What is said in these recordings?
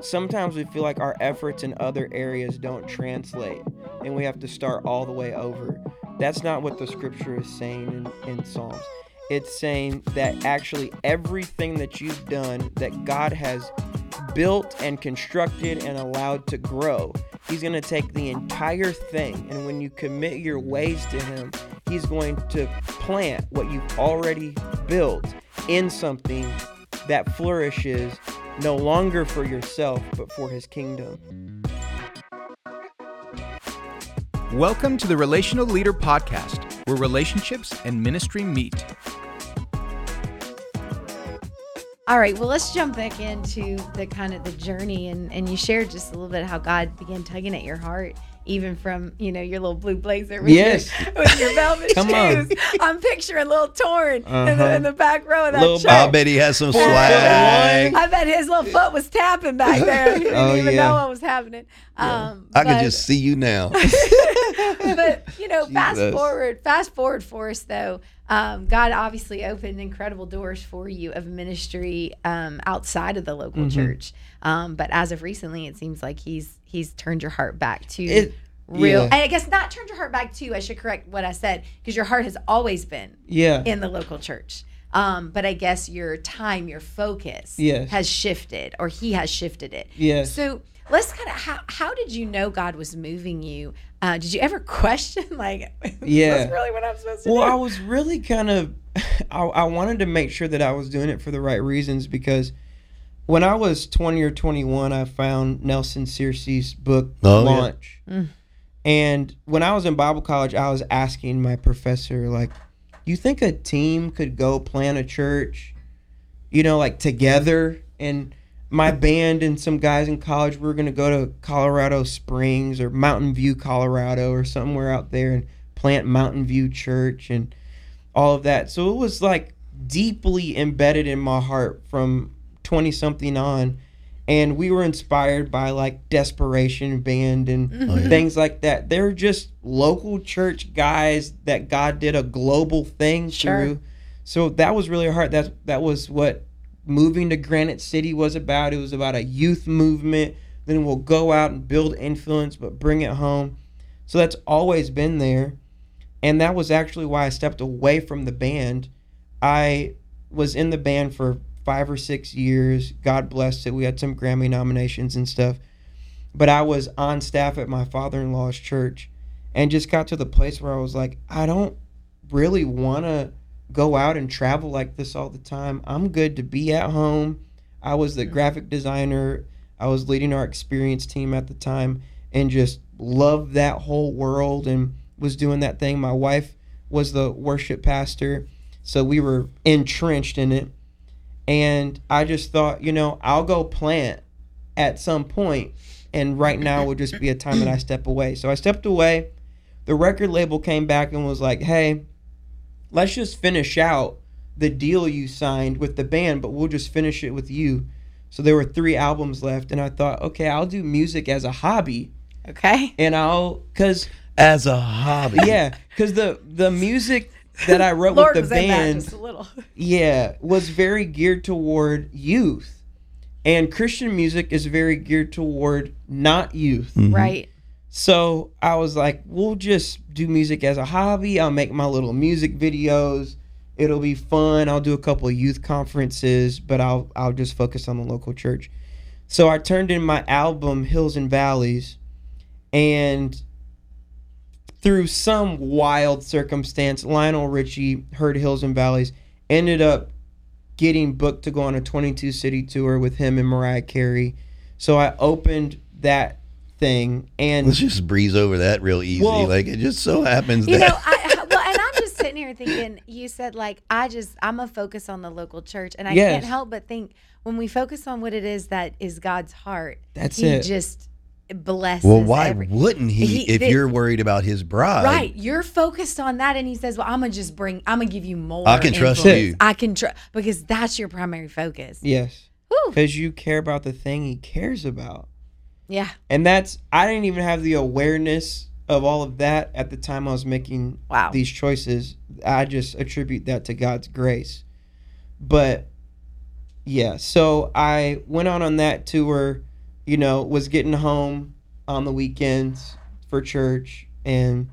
sometimes we feel like our efforts in other areas don't translate and we have to start all the way over. That's not what the scripture is saying in, in Psalms. It's saying that actually everything that you've done that God has built and constructed and allowed to grow, He's going to take the entire thing. And when you commit your ways to Him, He's going to plant what you've already built in something that flourishes no longer for yourself, but for His kingdom. Welcome to the Relational Leader Podcast, where relationships and ministry meet. All right, well, let's jump back into the kind of the journey, and and you shared just a little bit how God began tugging at your heart, even from you know your little blue blazer with, Yes. your, with your velvet Come on. shoes. I'm picturing little Tauren, the, Uh-huh. in the back row of that Little shirt. I bet he has some swag. I bet his little foot was tapping back there. He didn't Oh, even yeah. know what was happening. Um, I can just see you now. but you know, fast forward, fast forward for us though. Um, God obviously opened incredible doors for you of ministry um, outside of the local Mm-hmm. church. Um, but as of recently, it seems like he's he's turned your heart back to It- real. yeah. And I guess not turned your heart back to. I should correct what I said because your heart has always been Yeah. in the local church. Um, but I guess your time, your focus Yes. has shifted, or he has shifted it. Yes. So let's kind of how how did you know God was moving you? Uh, did you ever question like, Yeah. that's really what I'm supposed to Well, I was really kind of, I, I wanted to make sure that I was doing it for the right reasons because when I was 20 or 21, I found Nelson Searcy's book, Oh, yeah. Launch. And when I was in Bible college, I was asking my professor, like, you think a team could go plant a church, you know, like together? And my band and some guys in college, we were going to go to Colorado Springs or Mountain View, Colorado, or somewhere out there and plant Mountain View Church and all of that. So it was like deeply embedded in my heart from 20 something on. And we were inspired by like Desperation Band and Mm-hmm. things like that. They're just local church guys that God did a global thing Sure. through. So that was really hard. That that was what moving to Granite City was about. It was about a youth movement. Then we'll go out and build influence, but bring it home. So that's always been there. And that was actually why I stepped away from the band. I was in the band for five or six years. God blessed it. We had some Grammy nominations and stuff. But I was on staff at my father in law's church and just got to the place where I was like, I don't really want to go out and travel like this all the time. I'm good to be at home. I was the graphic designer. I was leading our experience team at the time and just loved that whole world and was doing that thing. My wife was the worship pastor, so we were entrenched in it. And I just thought, you know, I'll go plant at some point, and right now would just be a time that I step away. So I stepped away. The record label came back and was like, "Hey, let's just finish out the deal you signed with the band, but we'll just finish it with you." So there were three albums left, and I thought, okay, I'll do music as a hobby, okay. and I'll because As a hobby. yeah, because the the music that I wrote Lord with the band, just a little. yeah, was very geared toward youth, and Christian music is very geared toward not youth. Mm-hmm. Right. So I was like, we'll just do music as a hobby. I'll make my little music videos. It'll be fun. I'll do a couple of youth conferences, but I'll I'll just focus on the local church. So I turned in my album Hills and Valleys and through some wild circumstance, Lionel Richie heard Hills and Valleys, ended up getting booked to go on a 22 city tour with him and Mariah Carey. So I opened that thing and Let's just breeze over that real easy. Well- like it just so happens You that know, I, well, and I'm just sitting here thinking. You said like I just I'm a focus on the local church, and I Yes. can't help but think when we focus on what it is that is God's heart, That's He it. just blesses. well, why every- wouldn't he, He- if the- you're worried about his bride? Right, you're focused on that, and he says, "Well, I'm gonna just bring. I'm gonna give you more. I can trust influence. you. I can trust because that's your primary focus. yes, because you care about the thing he cares about. Yeah, And that's I didn't even have the awareness of all of that at the time I was making Wow. these choices. I just attribute that to God's grace. But yeah, so I went out on that tour you know, was getting home on the weekends for church, and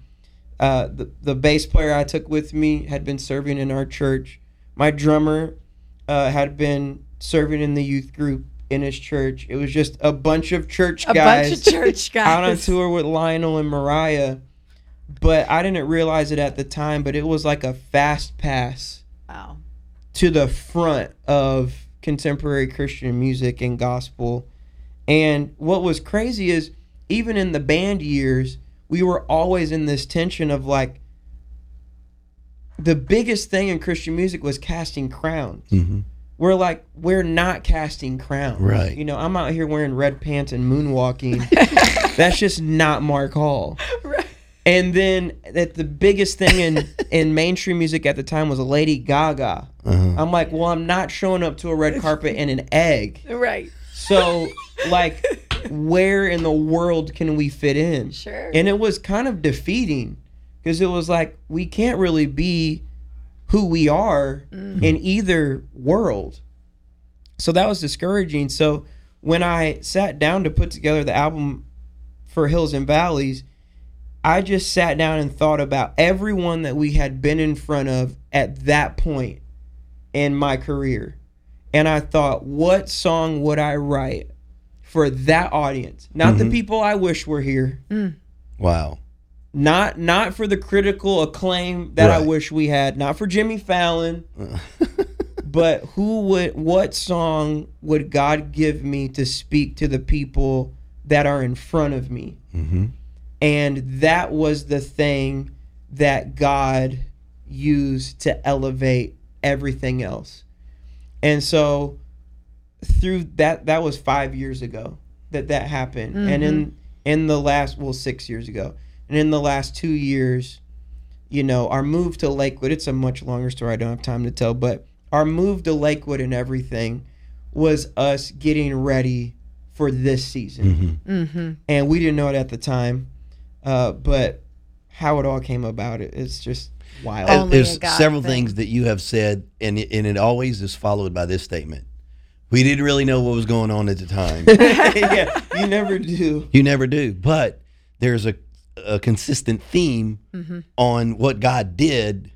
uh, the the bass player I took with me had been serving in our church. My drummer uh, had been serving in the youth group in his church. It was just a bunch of church A guys bunch of church guys. out on tour with Lionel and Mariah. But I didn't realize it at the time, but it was like a fast pass Wow. to the front of contemporary Christian music and gospel. And what was crazy is even in the band years, we were always in this tension of like the biggest thing in Christian music was casting crowns. hmm We're like, we're not casting crowns. Right. You know, I'm out here wearing red pants and moonwalking. That's just not Mark Hall. Right. And then that the biggest thing in in mainstream music at the time was Lady Gaga. Uh-huh. I'm like, well, I'm not showing up to a red carpet in an egg. Right. So, like, where in the world can we fit in? Sure. And it was kind of defeating because it was like we can't really be who we are mm-hmm. in either world. So that was discouraging. So when I sat down to put together the album for Hills and Valleys, I just sat down and thought about everyone that we had been in front of at that point in my career. And I thought, what song would I write for that audience? Not the people I wish were here Wow. not not for the critical acclaim that I wish we had, not for Jimmy Fallon, but who would what song would God give me to speak to the people that are in front of me? hmm And that was the thing that God used to elevate everything else. And so through that that was 5 years ago that that happened. And in in the last well 6 years ago. And in the last 2 years, you know, our move to Lakewood, it's a much longer story I don't have time to tell, but our move to Lakewood and everything was us getting ready for this season Mm-hmm. and we didn't know it at the time. Uh, but how it all came about, it, it's just wild. Only There's several thing. things that you have said, and it, and it always is followed by this statement. We didn't really know what was going on at the time. yeah, you never do. you never do, but there's a, a consistent theme Mm-hmm. on what God did,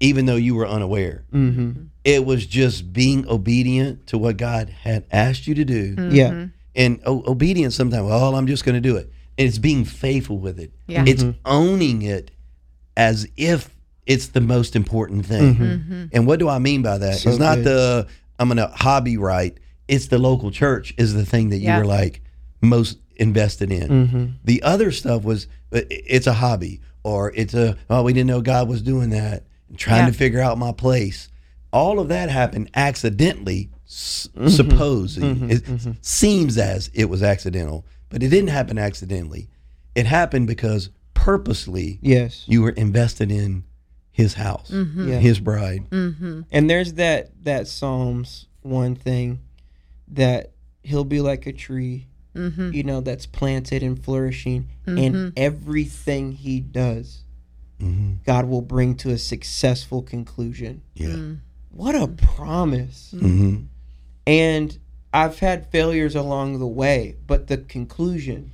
even though you were unaware. Mm-hmm. It was just being obedient to what God had asked you to do. Mm-hmm. Yeah, and o- obedience sometimes well i'm just going to do it And it's being faithful with it Yeah. it's owning it as if it's the most important thing Mm-hmm. and what do i mean by that? So it's not good. the i'm going to hobby right it's the local church is the thing that you Yeah. were like most invested in Mm-hmm. the other stuff was uh, it's a hobby or it's a oh we didn't know god was doing that trying Yeah. to figure out my place all of that happened accidentally s- Mm-hmm. supposing it seems as it was accidental but it didn't happen accidentally it happened because purposely yes. you were invested in his house Mm-hmm. Yeah. his bride And there's that that Psalms one thing that he'll be like a tree, Mm-hmm. you know, that's planted and flourishing, and everything he does, hmm God will bring to a successful conclusion. yeah Mm. What a promise! hmm And I've had failures along the way, but the conclusion,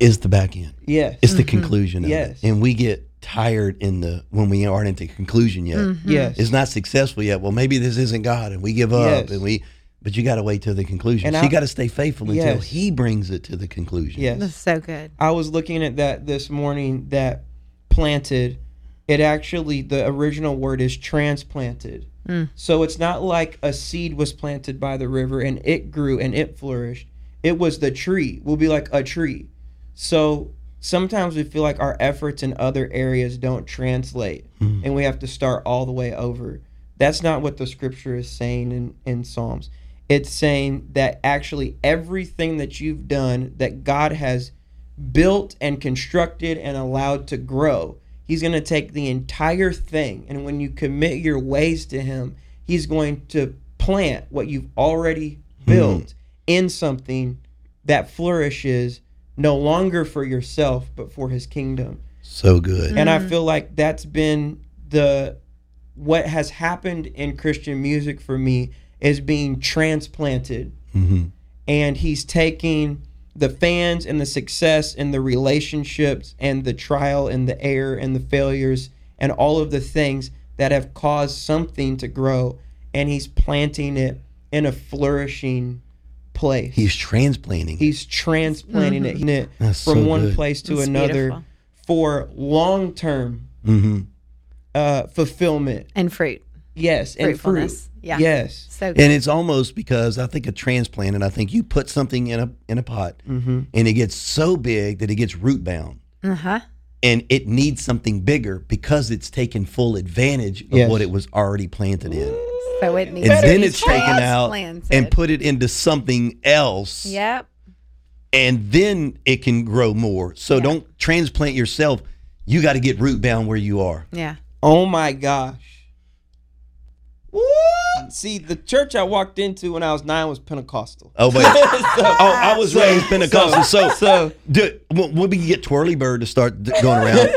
is the back end yes, it's the conclusion of Yes. it and we get tired in the when we aren't at the conclusion yet Mm-hmm. yes, it's not successful yet. Well, maybe this isn't God, and we give up, Yes. and we. But you got to wait till the conclusion. And so I- you got to stay faithful until He brings it to the conclusion. yes. That's so good. I was looking at that this morning. That planted, it actually the original word is transplanted. Mm. So it's not like a seed was planted by the river and it grew and it flourished. It was the tree. Will be like a tree. So sometimes we feel like our efforts in other areas don't translate, hmm. and we have to start all the way over. That's not what the scripture is saying in in Psalms. It's saying that actually everything that you've done that God has built and constructed and allowed to grow. He's going to take the entire thing, and when you commit your ways to Him, He's going to plant what you've already hmm. built in something that flourishes no longer for yourself, but for His kingdom. So good. And I feel like that's been the what has happened in Christian music for me is being transplanted hmm and he's taking the fans and the success and the relationships and the trial and the error and the failures and all of the things that have caused something to grow and he's planting it in a flourishing place. He's transplanting. it. He's transplanting it- it That's from so one good. place to That's another beautiful. for long term Mhm. uh, fulfillment. And fruit. Yes, and fruit. Yeah. Yes. So good. And it's almost because I think a transplant, and I think you put something in a in a pot, Mm-hmm. and it gets so big that it gets root bound, Uh huh. and it needs something bigger because it's taken full advantage of Yes. what it was already planted in, So it needs and then it's taken out transplanted. and put it into something else, Yep. and then it can grow more. So Yeah. don't transplant yourself. You got to get root bound where you are. Yeah. Oh my gosh. What? See, the church I walked into when I was nine was Pentecostal. Oh wait. oh, I was raised Pentecostal. So, so do, when when we get Twirly Bird to start going around,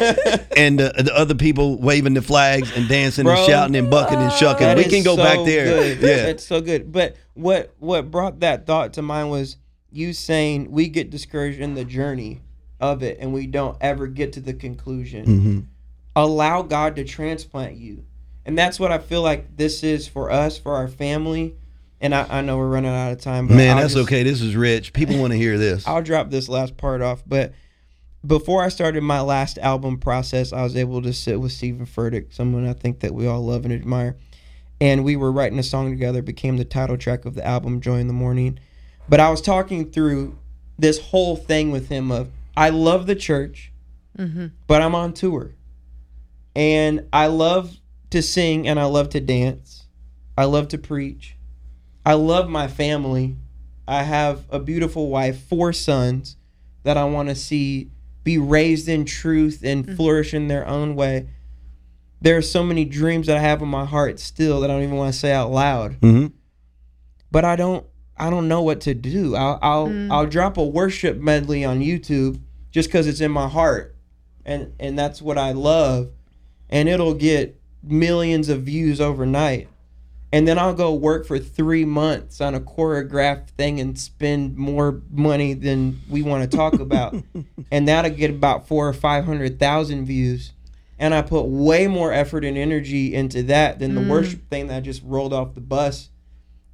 and uh, the other people waving the flags and dancing Bro, and shouting and bucking and shucking, we can go so back there. Good. Yeah. it's so good. But what what brought that thought to mind was you saying we get discouraged in the journey of it, and we don't ever get to the conclusion. hmm allow God to transplant you. And that's what I feel like this is for us, for our family. And I, I know we're running out of time, but Man, I'll that's just- okay. This is rich. People want to hear this. I'll drop this last part off. But before I started my last album process, I was able to sit with Steven Furtick, someone I think that we all love and admire. And we were writing a song together, became the title track of the album, Joy in the Morning. But I was talking through this whole thing with him of I love the church, mm-hmm. but I'm on tour. And I love to sing and I love to dance. I love to preach. I love my family. I have a beautiful wife, four sons that I want to see be raised in truth and flourish in their own way. There are so many dreams that I have in my heart still that I don't even want to say out loud. hmm But I don't I don't know what to do. I'll I'll, I'll drop a worship medley on YouTube just cuz it's in my heart. And and that's what I love. And it'll get millions of views overnight. And then I'll go work for 3 months on a choreographed thing and spend more money than we want to talk about. and that'll get about 4 or 500,000 views. And I put way more effort and energy into that than the worship thing that I just rolled off the bus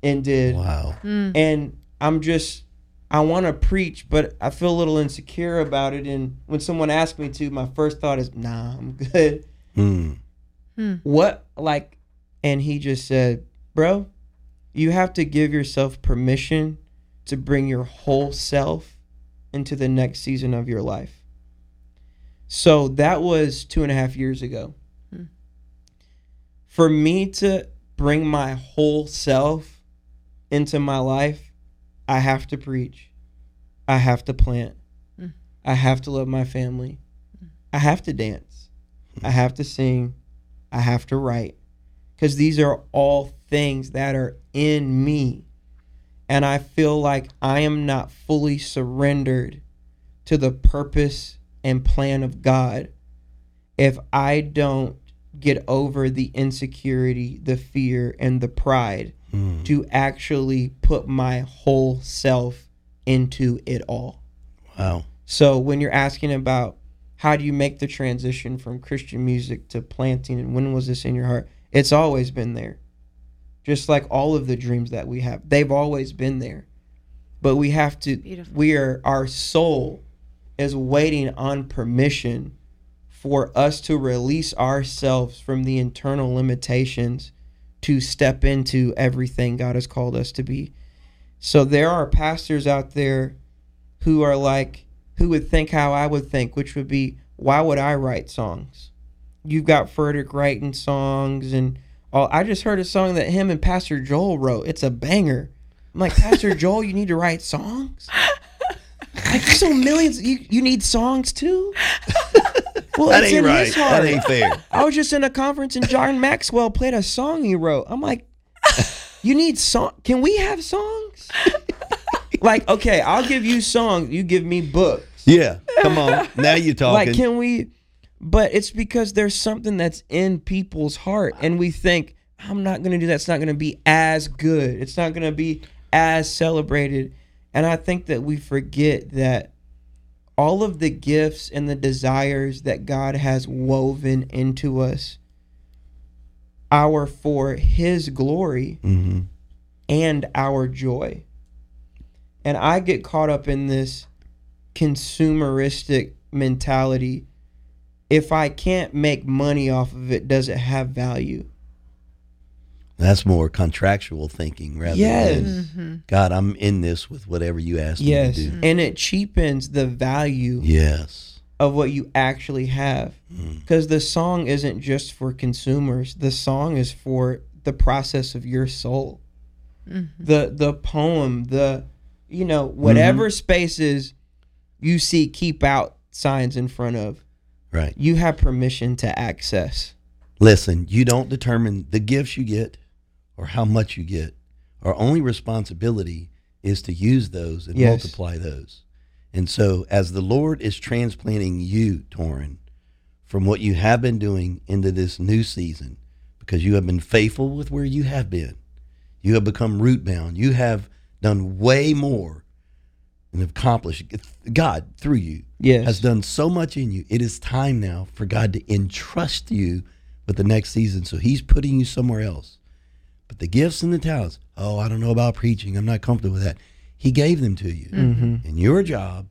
and did Wow. and I'm just I want to preach, but I feel a little insecure about it. And when someone asks me to, my first thought is, "Nah, I'm good." Mm. Hmm. What like? And he just said, "Bro, you have to give yourself permission to bring your whole self into the next season of your life." So that was two and a half years ago. Hmm. For me to bring my whole self into my life, I have to preach. I have to plant. Hmm. I have to love my family. I have to dance. I have to sing. I have to write. Because these are all things that are in me. And I feel like I am not fully surrendered to the purpose and plan of God if I don't get over the insecurity, the fear, and the pride Mm. to actually put my whole self into it all. Wow. So when you're asking about how do you make the transition from Christian music to planting and when was this in your heart? It's always been there. Just like all of the dreams that we have. They've always been there. But we have to Beautiful. we are our soul is waiting on permission for us to release ourselves from the internal limitations to step into everything God has called us to be. So there are pastors out there who are like who would think how I would think, which would be why would I write songs? You've got Furtick writing songs and all I just heard a song that him and Pastor Joel wrote. It's a banger. I'm like, Pastor Joel, you need to write songs? Like you so millions you, you need songs too? Well, That it's ain't in right. his heart. That ain't fair. I was just in a conference and John Maxwell played a song he wrote. I'm like, you need song? Can we have songs? like, okay, I'll give you songs. You give me books. Yeah. Come on. Now you're talking. Like, can we? But it's because there's something that's in people's heart, and we think I'm not gonna do that. It's not gonna be as good. It's not gonna be as celebrated. And I think that we forget that all of the gifts and the desires that God has woven into us are for his glory Mm-hmm. and our joy. And I get caught up in this consumeristic mentality. If I can't make money off of it, does it have value? That's more contractual thinking rather Yes. than Mm-hmm. God, I'm in this with whatever you ask Yes. me to do. And it cheapens the value Yes. of what you actually have. Mm. Because the song isn't just for consumers, the song is for the process of your soul. The the poem, the you know, whatever mm-hmm. spaces you see keep out signs in front of, Right. you have permission to access. Listen, you don't determine the gifts you get or how much you get. Our only responsibility is to use those and Yes. multiply those. And so, as the Lord is transplanting you, Tauren, from what you have been doing into this new season, because you have been faithful with where you have been, you have become root bound, you have done way more and accomplished. God, through you, Yes. has done so much in you. It is time now for God to entrust you with the next season. So He's putting you somewhere else. But the gifts and the talents, oh, I don't know about preaching. I'm not comfortable with that. He gave them to you. Mm-hmm. And your job,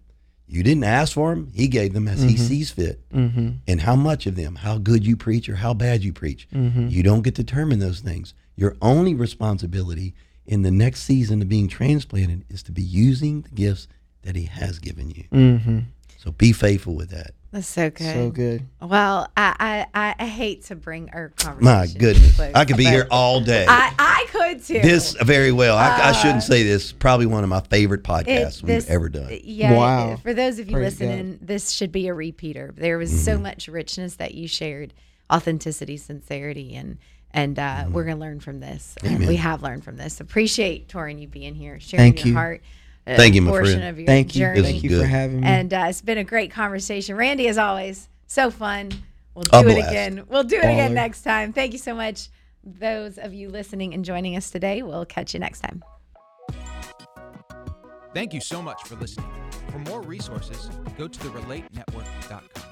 you didn't ask for them. He gave them as He mm-hmm. sees fit. Mm-hmm. And how much of them, how good you preach or how bad you preach. Mm-hmm. You don't get to determine those things. Your only responsibility in the next season of being transplanted is to be using the gifts that He has given you. Mm-hmm. So be faithful with that. That's so good. So good. Well, I, I, I hate to bring our conversation. My goodness. close, I could be here all day. I, I could too. this very well. I, I shouldn't Uh, say this. Probably one of my favorite It- podcasts this- we've ever done. Yeah. Wow. For those of you Praise listening, this should be a repeater. There was so much richness that you shared, authenticity, sincerity, and and uh, we're gonna learn from this. And we have learned from this. Appreciate Tauren you being here, sharing Thank your you. heart. Thank you, my portion friend. of your Thank you. journey. This Thank is you for having me. And uh, it's been a great conversation. Randy, as always, so fun. We'll A do it blast. again. We'll do it again next time. Thank you so much. Those of you listening and joining us today, we'll catch you next time. Thank you so much for listening. For more resources, go to the RelateNetwork.com.